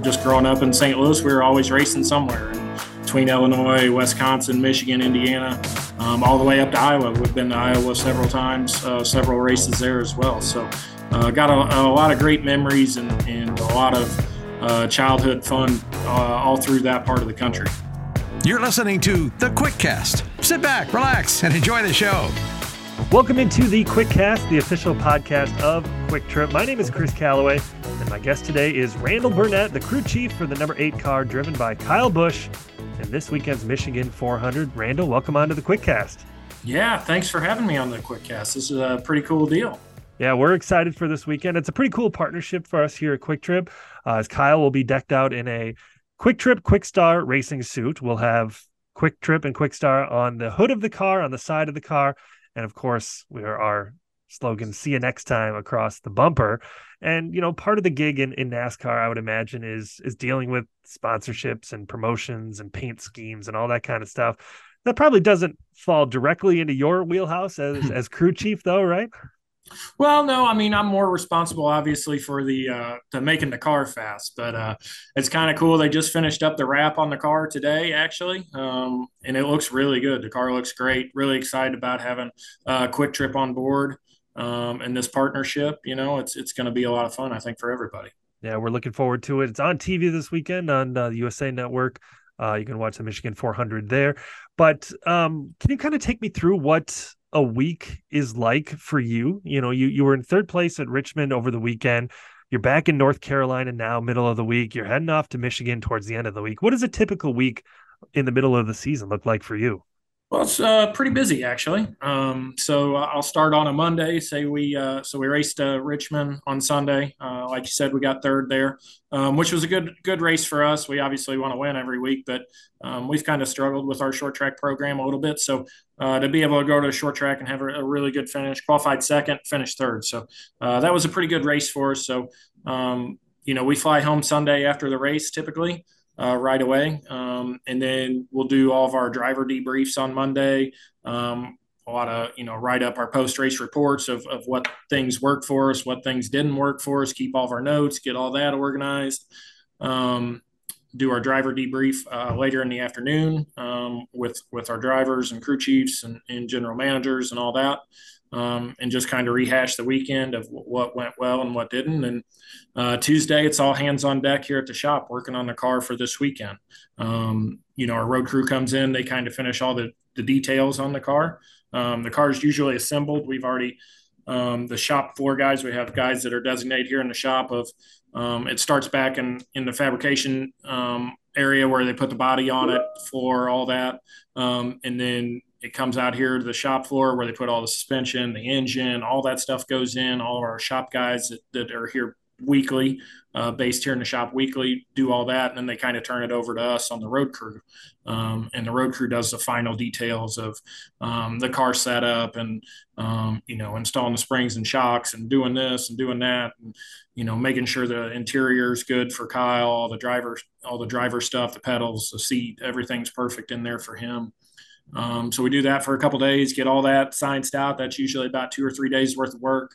Just growing up in St. Louis, we were always racing somewhere. And between Illinois, Wisconsin, Michigan, Indiana, um, all the way up to Iowa. We've been to Iowa several times, uh, several races there as well. So, uh, got a, a, lot of great memories and, and a lot of uh, childhood fun uh, all through that part of the country. You're listening to The Quick Cast. Sit back, relax, and enjoy the show. Welcome into the Quick Cast, the official podcast of Kwik Trip. My name is Chris Calloway, and my guest today is Randall Burnett, the crew chief for the number eight car driven by Kyle Busch in this weekend's Michigan 400. Randall, welcome on to the QuickCast. Yeah, thanks for having me on the QuickCast. This is a pretty cool deal. Yeah, we're excited for this weekend. It's a pretty cool partnership for us here at Kwik Trip, uh, as Kyle will be decked out in a Kwik Trip Kwik Star racing suit. We'll have Kwik Trip and Kwik Star on the hood of the car, on the side of the car, and of course, we are our slogan "See you next time" across the bumper. And you know, part of the gig in, in NASCAR, I would imagine, is is dealing with sponsorships and promotions and paint schemes and all that kind of stuff. That probably doesn't fall directly into your wheelhouse as as crew chief, though, right? Well, no, I mean I'm more responsible, obviously, for the uh, the making the car fast. But uh, it's kind of cool. They just finished up the wrap on the car today, actually, um, and it looks really good. The car looks great. Really excited about having a Kwik Trip on board um, and this partnership. You know, it's it's going to be a lot of fun, I think, for everybody. Yeah, we're looking forward to it. It's on TV this weekend on uh, the USA Network. Uh, you can watch the Michigan 400 there. But um, can you kind of take me through what a week is like for you. You know, you you were in third place at Richmond over the weekend. You're back in North Carolina now, middle of the week. You're heading off to Michigan towards the end of the week. What does a typical week in the middle of the season look like for you? Well, it's uh, pretty busy actually. Um, so uh, I'll start on a Monday. Say we uh, so we raced uh, Richmond on Sunday. Uh, like you said, we got third there, um, which was a good good race for us. We obviously want to win every week, but um, we've kind of struggled with our short track program a little bit. So uh, to be able to go to a short track and have a, a really good finish, qualified second, finished third. So that was a pretty good race for us. So um, you know we fly home Sunday after the race typically uh, right away. Um, and then we'll do all of our driver debriefs on Monday. Um, a lot of, you know, write up our post race reports of, of what things worked for us, what things didn't work for us, keep all of our notes, get all that organized. Um, do our driver debrief uh, later in the afternoon um, with with our drivers and crew chiefs and, and general managers and all that um, and just kind of rehash the weekend of what went well and what didn't. And uh, Tuesday, it's all hands on deck here at the shop working on the car for this weekend. Um, you know, our road crew comes in, they kind of finish all the, the details on the car. Um, the car is usually assembled. We've already, um, the shop floor guys, we have guys that are designated here in the shop of, um, it starts back in, in the fabrication um, area where they put the body on it, floor, all that. and then it comes out here to the shop floor where they put all the suspension, the engine, all that stuff goes in. All of our shop guys that, that are here weekly, uh, based here in the shop weekly, do all that, and then they kind of turn it over to us on the road crew. Um, and the road crew does the final details of um, the car setup and um, you know installing the springs and shocks and doing this and doing that, and you know making sure the interior is good for Kyle, all the driver, all the driver stuff, the pedals, the seat, everything's perfect in there for him. Um, so we do that for a couple days, get all that scienced out. That's usually about two or three days worth of work.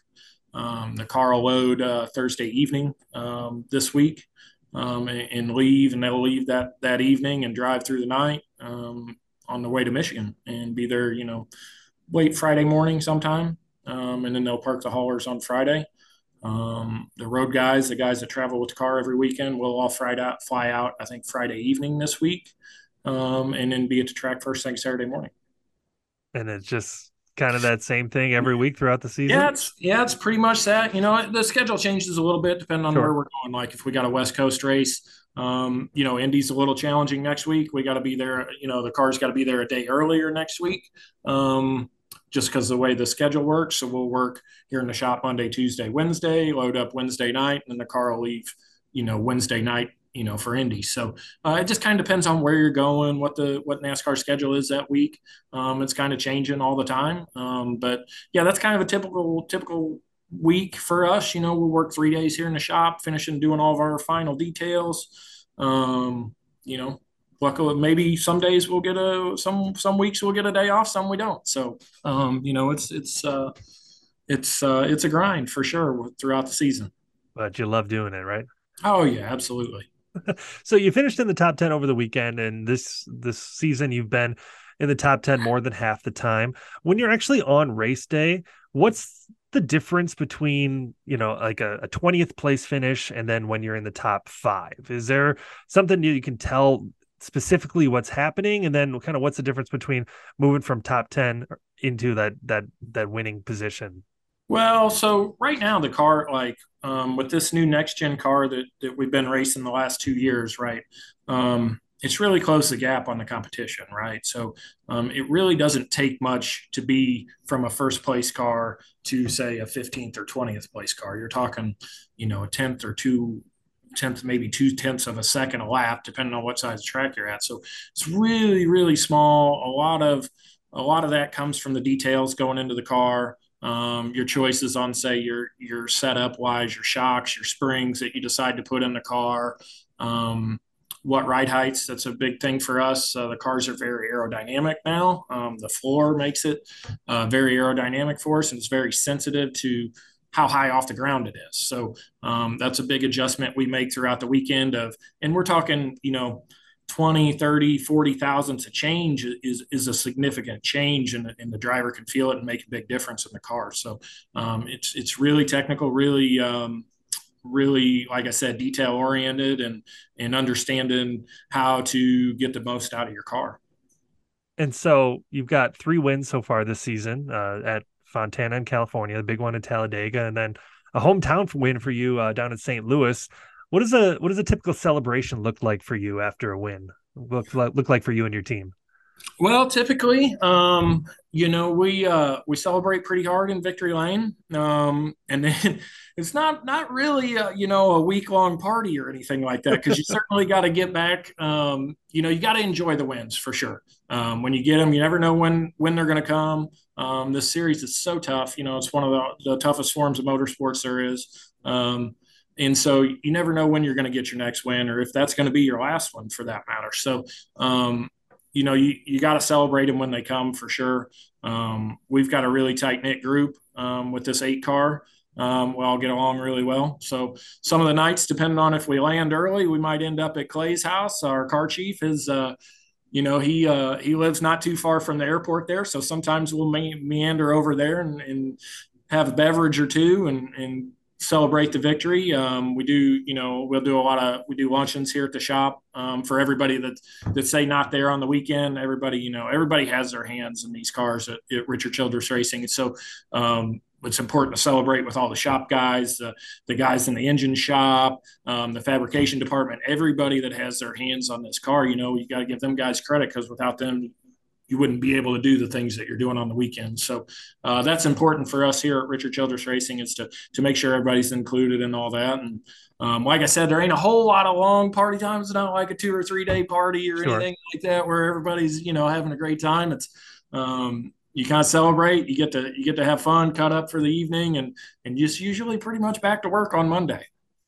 Um, the car will load uh, Thursday evening um, this week um, and, and, leave, and they'll leave that that evening and drive through the night um, on the way to Michigan and be there. You know, late Friday morning sometime, um, and then they'll park the haulers on Friday. the road guys, the guys that travel with the car every weekend, will all fly out, fly out. I think Friday evening this week um, and then be at the track first thing Saturday morning. And it's just kind of that same thing every week throughout the season. Yeah, it's yeah, it's pretty much that. You know, the schedule changes a little bit depending on sure. where we're going. Like if we got a West Coast race, um, you know, Indy's a little challenging next week. We got to be there. You know, the car's got to be there a day earlier next week. Um, just because the way the schedule works. So we'll work here in the shop Monday, Tuesday, Wednesday, load up Wednesday night, and then the car will leave, you know, Wednesday night you know, for Indy. So uh, it just kind of depends on where you're going, what the what NASCAR schedule is that week. Um, it's kind of changing all the time. Um, but yeah, that's kind of a typical typical week for us. You know, we'll work three days here in the shop, finishing doing all of our final details. Um, you know, luckily maybe some days we'll get a some some weeks we'll get a day off, some we don't. So um, you know, it's it's uh, it's uh, it's a grind for sure throughout the season. But you love doing it, right? Oh yeah, absolutely. so you finished in the top 10 over the weekend and this this season you've been in the top 10 more than half the time. When you're actually on race day, what's the difference between, you know, like a, a 20th place finish and then when you're in the top five? Is there something you can tell specifically what's happening and then kind of what's the difference between moving from top 10 into that that that winning position well, so right now the car, like um, with this new next gen car that that we've been racing the last two years, right? Um, it's really closed the gap on the competition, right? So um, it really doesn't take much to be from a first place car to say a 15th or 20th place car. You're talking, you know, a tenth or two tenth, maybe two tenths of a second a lap, depending on what size track you're at. So it's really, really small. A lot of a lot of that comes from the details going into the car um, your choices on say your your setup wise your shocks your springs that you decide to put in the car. Um, what ride heights that's a big thing for us. Uh, the cars are very aerodynamic now. Um, the floor makes it uh, very aerodynamic for us and it's very sensitive to how high off the ground it is. So um, that's a big adjustment we make throughout the weekend of and we're talking you know 20 30 40 thousandths a change is is a significant change and, and the driver can feel it and make a big difference in the car. So um, it's it's really technical really um, really like i said detail oriented and and understanding how to get the most out of your car. And so you've got three wins so far this season uh, at fontana in california the big one in talladega and then a hometown win for you uh, down in st louis what does a what does a typical celebration look like for you after a win? Look look like for you and your team? Well, typically, um, you know, we uh, we celebrate pretty hard in victory lane, um, and then it's not not really a, you know a week long party or anything like that because you certainly got to get back. Um, you know, you got to enjoy the wins for sure. Um, when you get them, you never know when when they're going to come. Um, this series is so tough. You know, it's one of the, the toughest forms of motorsports there is. Um, and so you never know when you're going to get your next win or if that's going to be your last one for that matter. So, um, you know, you, you got to celebrate them when they come for sure. Um, we've got a really tight knit group um, with this eight car. Um, we all get along really well. So some of the nights, depending on if we land early, we might end up at Clay's house. Our car chief is, uh, you know, he uh, he lives not too far from the airport there. So sometimes we'll me- meander over there and, and have a beverage or two and, and celebrate the victory. Um, we do, you know, we'll do a lot of we do luncheons here at the shop um, for everybody that that say not there on the weekend. Everybody, you know, everybody has their hands in these cars at, at Richard Childress Racing, and so um, it's important to celebrate with all the shop guys, the, the guys in the engine shop, um, the fabrication department, everybody that has their hands on this car. You know, you got to give them guys credit because without them, you wouldn't be able to do the things that you're doing on the weekends. So uh, that's important for us here at Richard Childress Racing is to to make sure everybody's included in all that. And um, like I said, there ain't a whole lot of long party times. It's not like a two or three day party or sure. anything like that where everybody's you know having a great time. It's um, you kind of celebrate. You get to you get to have fun, cut up for the evening, and and just usually pretty much back to work on Monday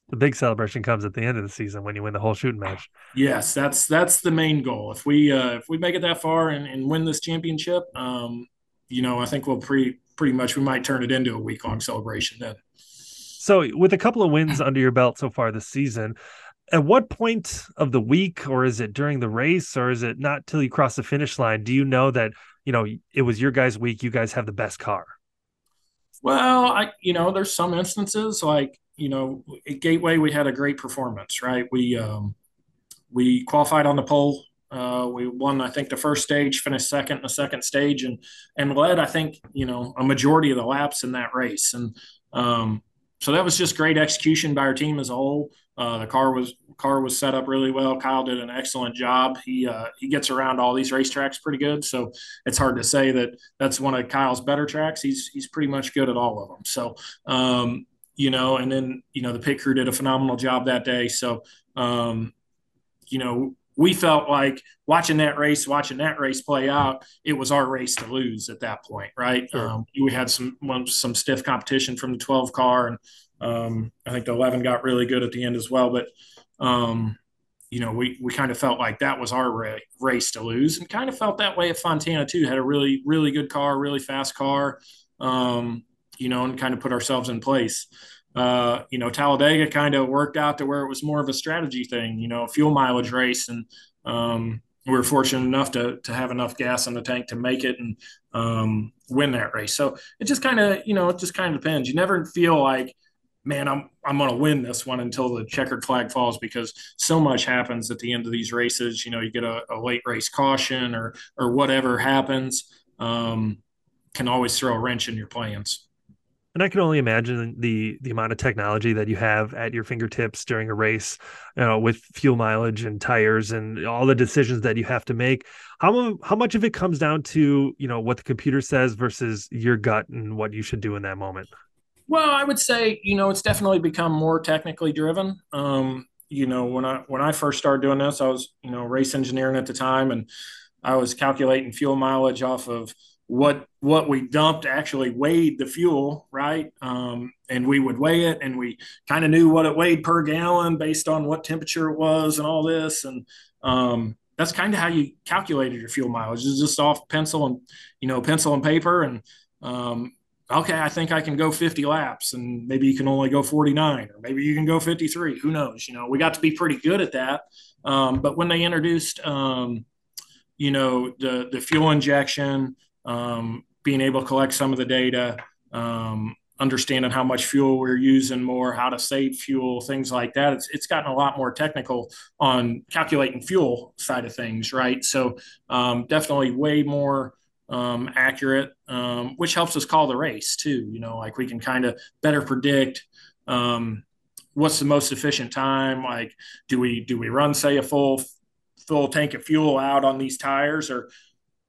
the big celebration comes at the end of the season when you win the whole shooting match. Yes, that's that's the main goal. If we uh, if we make it that far and, and win this championship, um, you know, I think we'll pretty pretty much we might turn it into a week long celebration then. So, with a couple of wins under your belt so far this season, at what point of the week, or is it during the race, or is it not till you cross the finish line? Do you know that you know it was your guys' week? You guys have the best car. Well, I you know, there's some instances like you know, at Gateway we had a great performance, right? We um, we qualified on the pole. Uh, we won, I think, the first stage, finished second in the second stage, and and led, I think, you know, a majority of the laps in that race. And um, so that was just great execution by our team as a whole. Uh, the car was car was set up really well. Kyle did an excellent job. He uh, he gets around all these racetracks pretty good, so it's hard to say that that's one of Kyle's better tracks. He's he's pretty much good at all of them. So um, you know, and then, you know, the pit crew did a phenomenal job that day. So, um, you know, we felt like watching that race, watching that race play out, it was our race to lose at that point, right? Sure. Um, we had some some stiff competition from the 12 car, and um, I think the 11 got really good at the end as well. But um, you know, we we kind of felt like that was our ra- race to lose, and kind of felt that way at Fontana too. Had a really really good car, really fast car. Um, you know, and kind of put ourselves in place. uh, you know, Talladega kind of worked out to where it was more of a strategy thing, you know, fuel mileage race. And um, we were fortunate enough to, to have enough gas in the tank to make it and um, win that race. So it just kind of, you know, it just kind of depends. You never feel like, man, I'm I'm going to win this one until the checkered flag falls because so much happens at the end of these races. You know, you get a, a late race caution or or whatever happens um, can always throw a wrench in your plans. And I can only imagine the the amount of technology that you have at your fingertips during a race, you know, with fuel mileage and tires and all the decisions that you have to make. How how much of it comes down to you know what the computer says versus your gut and what you should do in that moment? Well, I would say you know it's definitely become more technically driven. Um, you know, when I when I first started doing this, I was you know race engineering at the time, and I was calculating fuel mileage off of what what we dumped actually weighed the fuel, right? Um, and we would weigh it, and we kind of knew what it weighed per gallon based on what temperature it was and all this, and um, that's kind of how you calculated your fuel mileage. It's just off pencil and you know pencil and paper, and um, okay, I think I can go 50 laps and maybe you can only go 49 or maybe you can go 53. Who knows? You know, we got to be pretty good at that. Um, but when they introduced, um, you know, the, the fuel injection, um, being able to collect some of the data, um, understanding how much fuel we're using more, how to save fuel, things like that. It's, it's gotten a lot more technical on calculating fuel side of things, right? So um, definitely way more um, accurate, um, which helps us call the race too. You know, like we can kind of better predict um, what's the most efficient time. Like, do we do we run say a full full tank of fuel out on these tires, or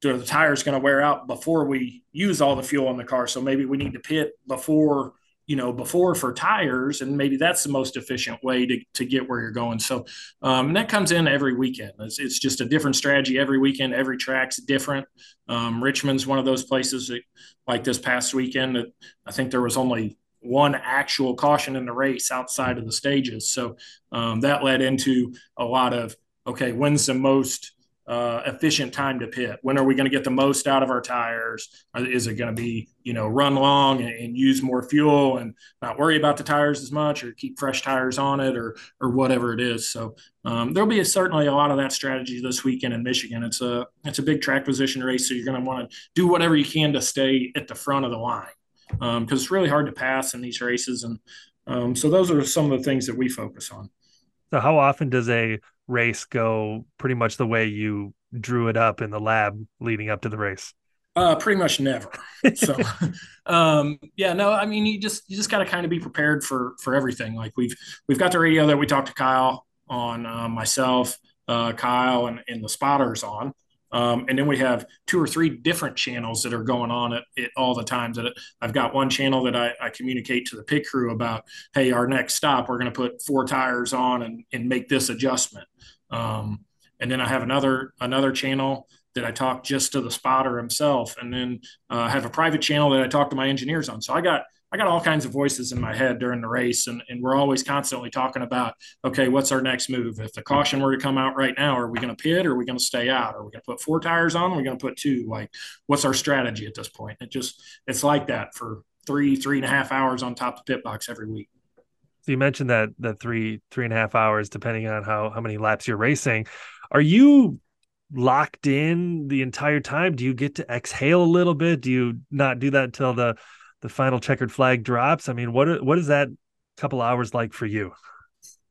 the tires going to wear out before we use all the fuel in the car? So maybe we need to pit before you know before for tires and maybe that's the most efficient way to, to get where you're going. So um, and that comes in every weekend. It's, it's, just a different strategy every weekend. Every track's different. Um, richmond's one of those places that like this past weekend i think there was only one actual caution in the race outside of the stages. So um, that led into a lot of okay when's the most uh, efficient time to pit? When are we going to get the most out of our tires? Is it going to be, you know, run long and, and, use more fuel and not worry about the tires as much, or keep fresh tires on it, or or whatever it is? So um, there'll be a, certainly a lot of that strategy this weekend in Michigan. It's a it's a big track position race, so you're going to want to do whatever you can to stay at the front of the line because um, it's really hard to pass in these races, and um, so those are some of the things that we focus on. So how often does a race go pretty much the way you drew it up in the lab leading up to the race? Uh, pretty much never. So, um, yeah, no, I mean, you just you just got to kind of be prepared for for everything. Like we've we've got the radio that we talked to Kyle on, uh, myself, uh, Kyle, and, and the spotters on. Um, and then we have two or three different channels that are going on at, all the times. That I've got one channel that I, I, communicate to the pit crew about, hey, our next stop, we're going to put four tires on and, and make this adjustment. Um, and then I have another another channel that I talk just to the spotter himself, and then uh, I have a private channel that I talk to my engineers on. So I got I got all kinds of voices in my head during the race, and, and we're always constantly talking about, okay, what's our next move? If the caution were to come out right now, are we going to pit or are we going to stay out? Are we going to put four tires on? Are we going to put two? Like, what's our strategy at this point? It just, it's like that for three, three and a half hours on top of the pit box every week. So you mentioned that that three, three and a half hours, depending on how how many laps you're racing. Are you locked in the entire time? Do you get to exhale a little bit? Do you not do that until the the final checkered flag drops? I mean, what what is that couple hours like for you?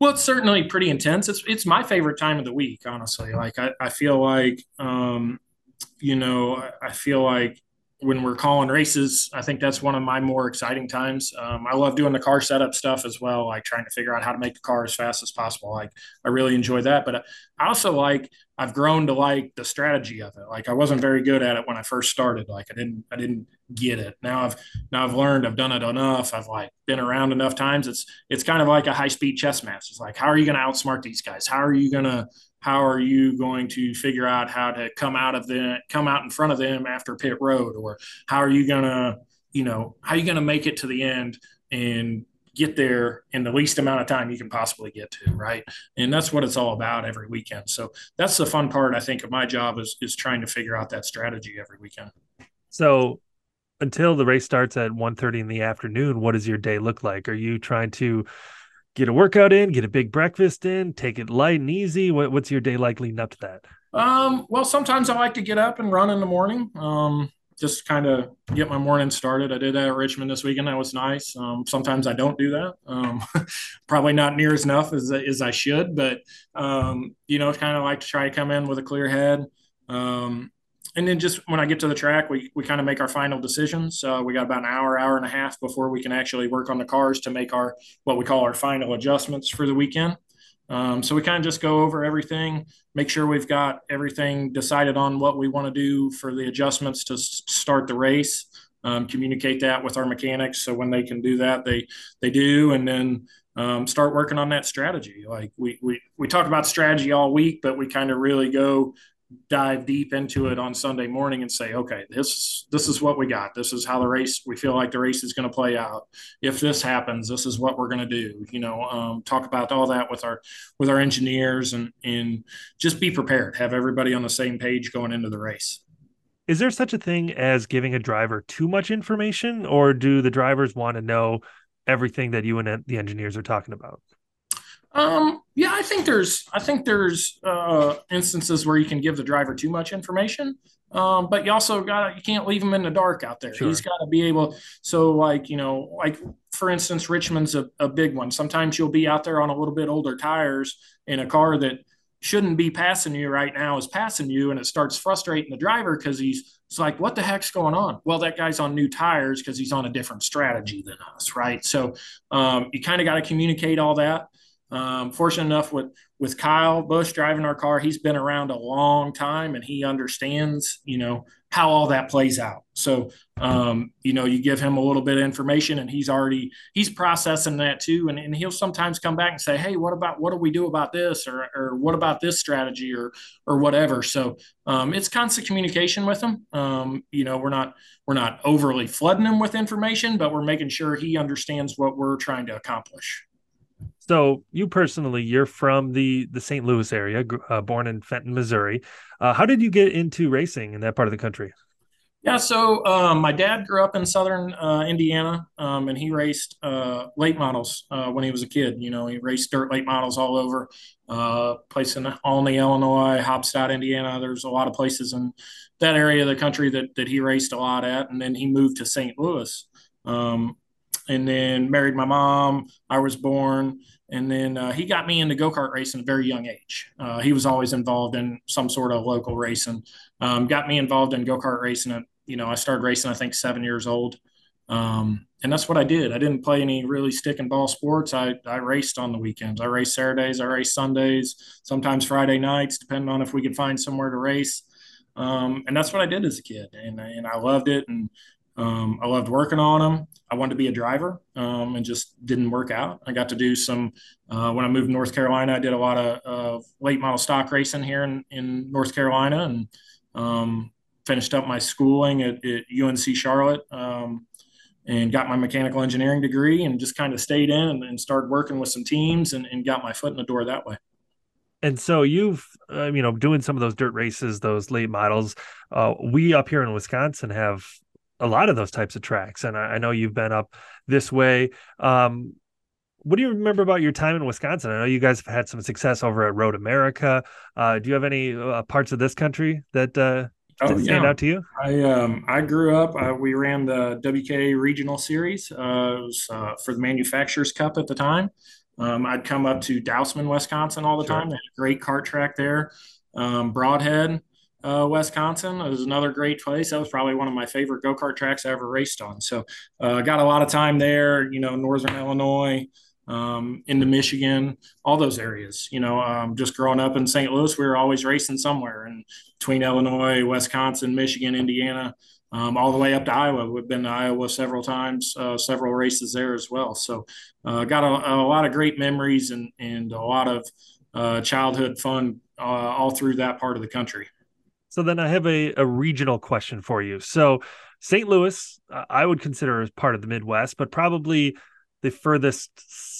Well, it's certainly pretty intense. It's it's my favorite time of the week, honestly. Like I, I feel like um, you know, I feel like when we're calling races, I think that's one of my more exciting times. Um, I love doing the car setup stuff as well, like trying to figure out how to make the car as fast as possible. Like I really enjoy that, but I also like I've grown to like the strategy of it. Like I wasn't very good at it when I first started. Like I didn't I didn't get it. Now I've now I've learned. I've done it enough. I've like been around enough times. It's it's kind of like a high speed chess match. It's like how are you going to outsmart these guys? How are you going to how are you going to figure out how to come out of the come out in front of them after pit road or how are you going to you know how are you going to make it to the end and get there in the least amount of time you can possibly get to right and that's what it's all about every weekend so that's the fun part i think of my job is is trying to figure out that strategy every weekend so until the race starts at 1.30 in the afternoon, what does your day look like? Are you trying to get a workout in, get a big breakfast in, take it light and easy? What, what's your day like leading up to that? Um, well, sometimes I like to get up and run in the morning. Um, just kind of get my morning started. I did that at Richmond this weekend. That was nice. Um, sometimes I don't do that. Um, probably not near as enough as, as I should, but, um, you know, kind of like to try to come in with a clear head. Um, and then just when I get to the track, we, we kind of make our final decisions. Uh, we got about an hour, hour and a half before we can actually work on the cars to make our what we call our final adjustments for the weekend. Um, so we kind of just go over everything, make sure we've got everything decided on what we want to do for the adjustments to s- start the race. Um, communicate that with our mechanics, so when they can do that, they they do, and then um, start working on that strategy. Like we we we talk about strategy all week, but we kind of really go dive deep into it on Sunday morning and say, okay, this this is what we got. This is how the race we feel like the race is going to play out. If this happens, this is what we're going to do. You know, um, talk about all that with our with our engineers and and just be prepared. Have everybody on the same page going into the race. Is there such a thing as giving a driver too much information, or do the drivers want to know everything that you and the engineers are talking about? Um, yeah, I think there's I think there's uh, instances where you can give the driver too much information. Um, but you also got you can't leave him in the dark out there. Sure. He's got to be able. So, like you know, like for instance, Richmond's a, a big one. Sometimes you'll be out there on a little bit older tires in a car that shouldn't be passing you right now is passing you, and it starts frustrating the driver because he's it's like, what the heck's going on? Well, that guy's on new tires because he's on a different strategy than us, right? So, um, you kind of got to communicate all that. Um, fortunate enough with with Kyle Busch driving our car, he's been around a long time and he understands, you know, how all that plays out. So, um, you know, you give him a little bit of information and he's already he's processing that too. And, and he'll sometimes come back and say, Hey, what about what do we do about this? Or or what about this strategy or or whatever. So um, it's constant communication with him. Um, you know, we're not we're not overly flooding him with information, but we're making sure he understands what we're trying to accomplish. So you personally, you're from the the St. Louis area, uh, born in Fenton, Missouri. Uh, how did you get into racing in that part of the country? Yeah, so um, my dad grew up in southern uh, Indiana, um, and he raced uh, late models uh, when he was a kid. You know, he raced dirt late models all over, uh, place in Illinois, Haubstadt, Indiana. There's a lot of places in that area of the country that that he raced a lot at, and then he moved to St. Louis, um, and then married my mom. I was born, and then uh, he got me into go kart racing at a very young age. Uh, he was always involved in some sort of local racing. Um, got me involved in go kart racing. At, you know, I started racing, I think, seven years old. Um, and that's what I did. I didn't play any really stick and ball sports. I, I raced on the weekends. I raced Saturdays, I raced Sundays, sometimes Friday nights, depending on if we could find somewhere to race. Um, and that's what I did as a kid. And, and I loved it. And um, I loved working on them. I wanted to be a driver um, and just didn't work out. I got to do some, uh, when I moved to North Carolina, I did a lot of uh, late model stock racing here in, in North Carolina and um, finished up my schooling at, at UNC Charlotte um, and got my mechanical engineering degree and just kind of stayed in and, and started working with some teams and, and got my foot in the door that way and so you've uh, you know doing some of those dirt races those late models uh, we up here in wisconsin have a lot of those types of tracks. And I, I know you've been up this way. Um, what do you remember about your time in Wisconsin? I know you guys have had some success over at Road America. Uh, do you have any uh, parts of this country that uh, oh, stand yeah. out to you? I um, I grew up. Uh, we ran the WK Regional Series. Uh, it was uh, for the Manufacturers Cup at the time. Um, I'd come up to Dousman, Wisconsin, all the sure. time. They had a great kart track there. Um, Brodhead, uh, Wisconsin. It was another great place. That was probably one of my favorite go kart tracks I ever raced on. So uh, got a lot of time there. You know, Northern Illinois, um, into Michigan, all those areas. You know, um, just growing up in St. Louis, we were always racing somewhere, and between Illinois, Wisconsin, Michigan, Indiana. Um, all the way up to Iowa. We've been to Iowa several times, uh, several races there as well. So, uh, got a, a, lot of great memories and, and a lot of uh, childhood fun uh, all through that part of the country. So then I have a, a regional question for you. So St. Louis, I would consider as part of the Midwest, but probably the furthest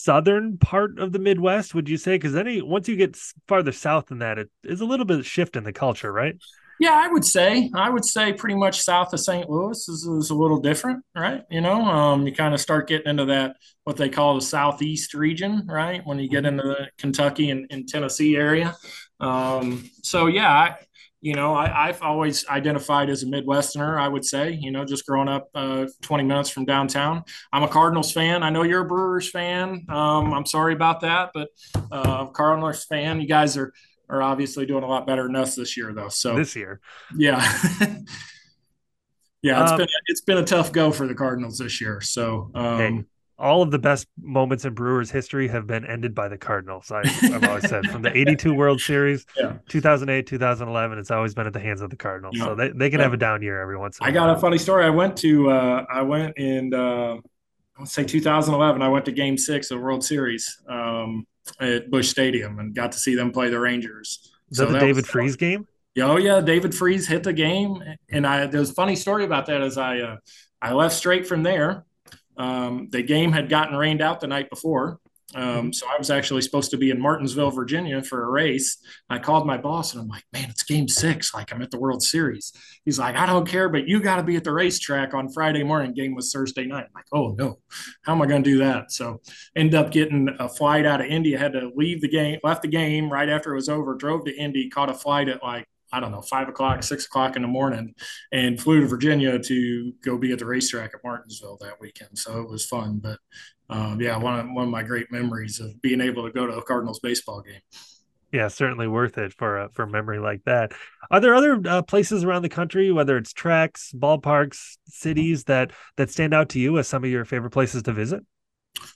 southern part of the Midwest, would you say? Because any once you get farther south than that, it is a little bit of shift in the culture, right? Yeah, I would say I would say pretty much south of St. Louis is, is a little different, right? You know, um, you kind of start getting into that what they call the southeast region, right? When you get into the Kentucky and, and Tennessee area. Um, so yeah, I, you know, I, have always identified as a Midwesterner. I would say, you know, just growing up uh, 20 minutes from downtown. I'm a Cardinals fan. I know you're a Brewers fan. Um, I'm sorry about that, but uh, Cardinals fan. You guys are are obviously doing a lot better than us this year, though. So this year, yeah, yeah, it's um, been it's been a tough go for the Cardinals this year. So um, hey, all of the best moments in Brewers history have been ended by the Cardinals. I, have always said from the 82 World Series, yeah. 2008, 2011, it's always been at the hands of the Cardinals. Yeah. So they, they can yeah. have a down year every once in I a while. I got a funny story. I went to, uh, I went in, uh, let's say 2011, I went to game six of World Series um, at Busch Stadium and got to see them play the Rangers. Is so that the that David Freese game? Yeah, Oh yeah, David Freese hit the game, and I there's a funny story about that. As I uh, I left straight from there, um, the game had gotten rained out the night before. Um, mm-hmm. so I was actually supposed to be in Martinsville, Virginia for a race. I called my boss and I'm like, man, it's game six. Like I'm at the World Series. He's like, I don't care, but you got to be at the racetrack on Friday morning. Game was Thursday night. I'm like, oh no, how am I going to do that? So end up getting a flight out of Indy. Had to leave the game, left the game right after it was over, drove to Indy, caught a flight at like I don't know, five o'clock, six o'clock in the morning, and flew to Virginia to go be at the racetrack at Martinsville that weekend. So it was fun. But um, yeah, one of, one of my great memories of being able to go to a Cardinals baseball game. Yeah, certainly worth it for a for a memory like that. Are there other uh, places around the country, whether it's tracks, ballparks, cities that that stand out to you as some of your favorite places to visit?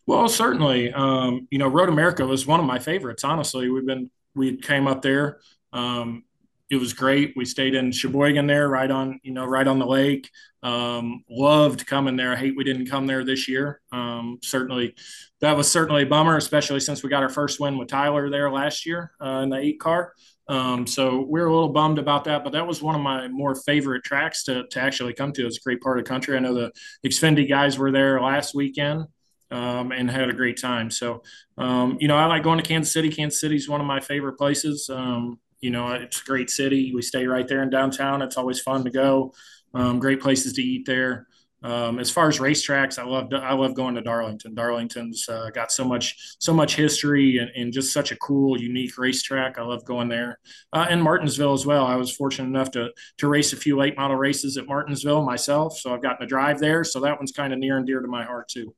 Well, certainly. Um, you know, Road America was one of my favorites. Honestly, we've been we came up there. Um, it was great. We stayed in Sheboygan there, right on you know right on the lake. Um, loved coming there. I hate we didn't come there this year. Um, certainly, that was certainly a bummer, especially since we got our first win with Tyler there last year uh, in the eight car. Um, so we are a little bummed about that, but that was one of my more favorite tracks to, to actually come to. It's a great part of the country. I know the Xfinity guys were there last weekend um, and had a great time. So, um, you know, I like going to Kansas City. Kansas City is one of my favorite places. Um, you know, it's a great city. We stay right there in downtown. It's always fun to go. Um, great places to eat there. Um, as far as racetracks, I love I love going to Darlington. Darlington's uh, got so much so much history and, and, just such a cool, unique racetrack. I love going there. Uh, and Martinsville as well. I was fortunate enough to to race a few late model races at Martinsville myself, so I've gotten to drive there. So that one's kind of near and dear to my heart too.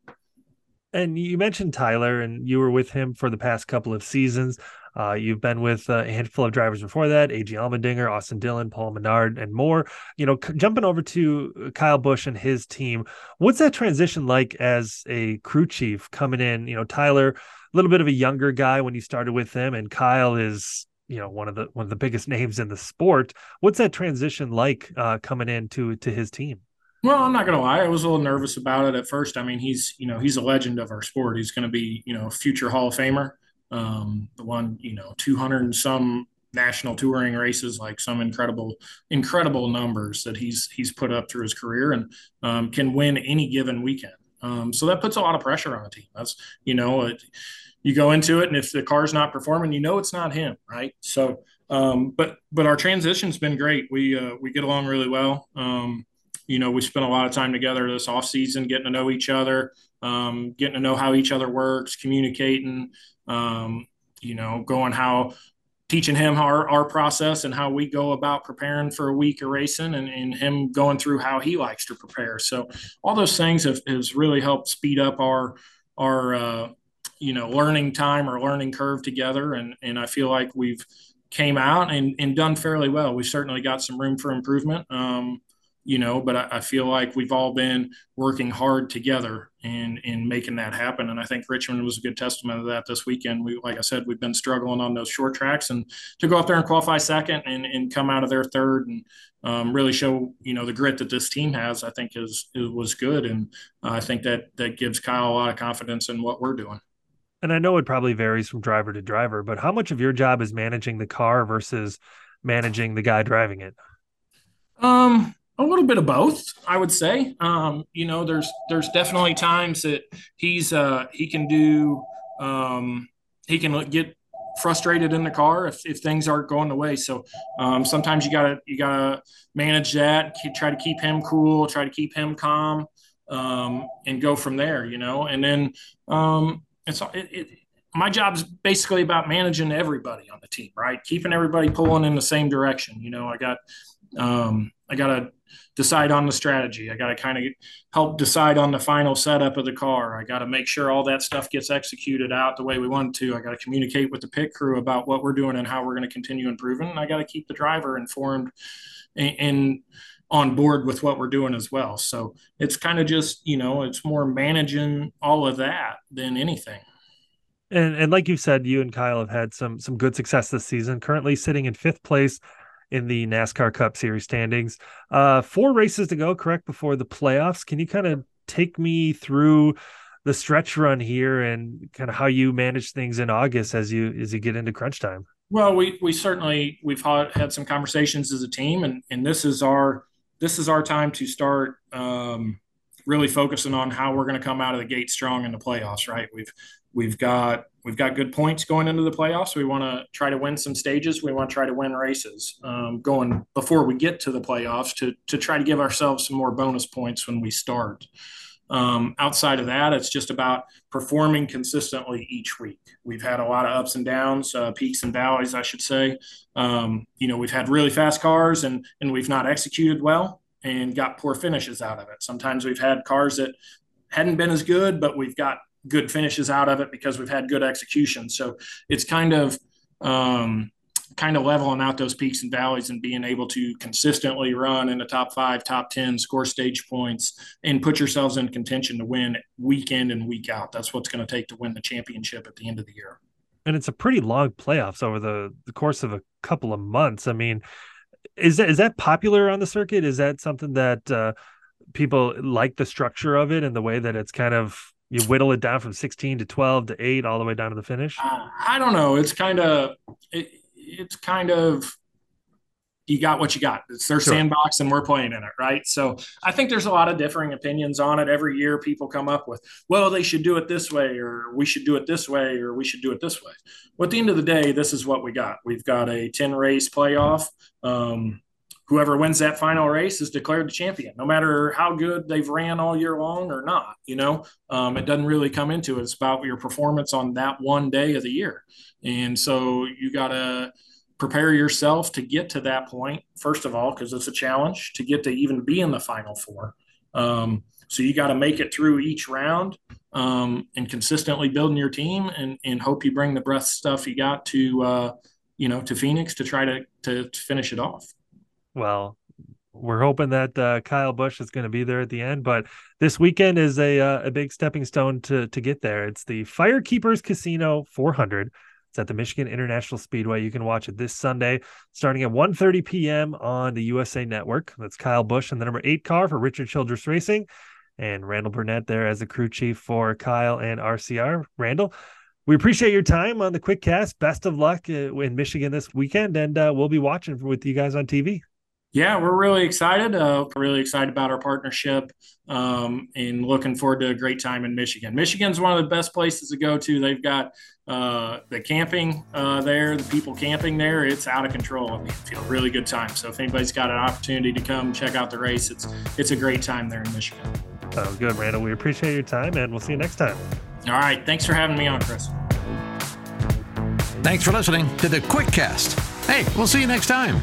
And you mentioned Tyler, and you were with him for the past couple of seasons. Uh, you've been with a handful of drivers before that: A.J. Allmendinger, Austin Dillon, Paul Menard, and more. You know, c- jumping over to Kyle Busch and his team, what's that transition like as a crew chief coming in? You know, Tyler, a little bit of a younger guy when you started with him, and Kyle is you know one of the one of the biggest names in the sport. What's that transition like uh, coming into to his team? Well, I'm not gonna lie. I was a little nervous about it at first. I mean, he's you know he's a legend of our sport. He's going to be you know a future Hall of Famer um, the one you know 200 and some national touring races like some incredible incredible numbers that he's he's put up through his career and um, can win any given weekend um, so that puts a lot of pressure on a team that's you know it, you go into it and if the car's not performing you know it's not him right so um, but but our transition's been great we uh, we get along really well um, you know we spent a lot of time together this off season getting to know each other um, getting to know how each other works communicating um, you know, going how teaching him our, our process and how we go about preparing for a week of racing and, and him going through how he likes to prepare. So all those things have has really helped speed up our our uh, you know learning time or learning curve together. And and I feel like we've came out and, and done fairly well. We've certainly got some room for improvement. Um, you know, but I, I, feel like we've all been working hard together in in making that happen. And I think Richmond was a good testament of that this weekend. We, like I said, we've been struggling on those short tracks, and to go up there and qualify second and, and come out of there third and um, really show you know the grit that this team has, I think is, is was good, and uh, I think that that gives Kyle a lot of confidence in what we're doing. And I know it probably varies from driver to driver, but how much of your job is managing the car versus managing the guy driving it? Um, a little bit of both, I would say. Um, you know, there's there's definitely times that he's uh, he can do um, he can get frustrated in the car if, if things aren't going the way. So um, sometimes you gotta you gotta manage that, try to keep him cool, try to keep him calm, um, and go from there. You know, and then um, it's it, it, my job's basically about managing everybody on the team, right? Keeping everybody pulling in the same direction. You know, I got um, I got to decide on the strategy. I got to kind of help decide on the final setup of the car. I got to make sure all that stuff gets executed out the way we want to. I got to communicate with the pit crew about what we're doing and how we're going to continue improving. And I got to keep the driver informed and, and on board with what we're doing as well. So it's kind of just, you know, it's more managing all of that than anything. And and like you said, you and Kyle have had some some good success this season. Currently sitting in fifth place in the NASCAR Cup Series standings. Uh, four races to go, correct, before the playoffs. Can you kind of take me through the stretch run here and kind of how you manage things in August as you as you get into crunch time? Well, we we certainly we've had some conversations as a team, and and this is our this is our time to start um, really focusing on how we're going to come out of the gate strong in the playoffs. Right? We've we've got we've got good points going into the playoffs. We want to try to win some stages. We want to try to win races um, going before we get to the playoffs to to try to give ourselves some more bonus points when we start. Um, outside of that, it's just about performing consistently each week. We've had a lot of ups and downs, uh, peaks and valleys, I should say. Um, you know, we've had really fast cars and and we've not executed well and got poor finishes out of it. Sometimes we've had cars that hadn't been as good, but we've got good finishes out of it because we've had good execution. So it's kind of um, kind of leveling out those peaks and valleys and being able to consistently run in the top five, top 10, score stage points, and put yourselves in contention to win week in and week out. That's what's going to take to win the championship at the end of the year. And it's a pretty long playoffs over the, the course of a couple of months. I mean, is that is that popular on the circuit? Is that something that uh, people like the structure of it and the way that it's kind of you whittle it down from 16 to 12 to 8 all the way down to the finish? Uh, i don't know. It's kind of it, it's kind of you got what you got. It's their sure. sandbox and we're playing in it right? So i think there's a lot of differing opinions on it. Every year people come up with well they should do it this way or we should do it this way or we should do it this way. Well at the end of the day this is what we got. We've got a 10 race playoff. Um, whoever wins that final race is declared the champion, no matter how good they've ran all year long or not. You know, um, it doesn't really come into it. It's about your performance on that one day of the year. And so you got to prepare yourself to get to that point, first of all, because it's a challenge to get to even be in the final four. Um, so you got to make it through each round um, and consistently building your team and, and hope you bring the breath stuff you got to, uh, you know, to Phoenix to try to, to, to finish it off well, we're hoping that uh, Kyle Busch is going to be there at the end, but this weekend is a uh, a big stepping stone to to get there. It's the Firekeepers Casino 400. It's at the Michigan International Speedway. You can watch it this Sunday, starting at 1:30 p.m. on the USA Network. That's Kyle Busch in the number eight car for Richard Childress Racing, and Randall Burnett there as the crew chief for Kyle and RCR. Randall, we appreciate your time on the quick cast. Best of luck uh, in Michigan this weekend, and uh, we'll be watching with you guys on TV. Yeah, we're really excited. Uh, really excited about our partnership um, and looking forward to a great time in Michigan. Michigan's one of the best places to go to. They've got uh, the camping uh, there, the people camping there. It's out of control. I mean, feel really good time. So if anybody's got an opportunity to come check out the race, it's it's a great time there in Michigan. Oh, good, Randall. We appreciate your time, and we'll see you next time. All right. Thanks for having me on, Chris. Thanks for listening to the Quick Cast. Hey, we'll see you next time.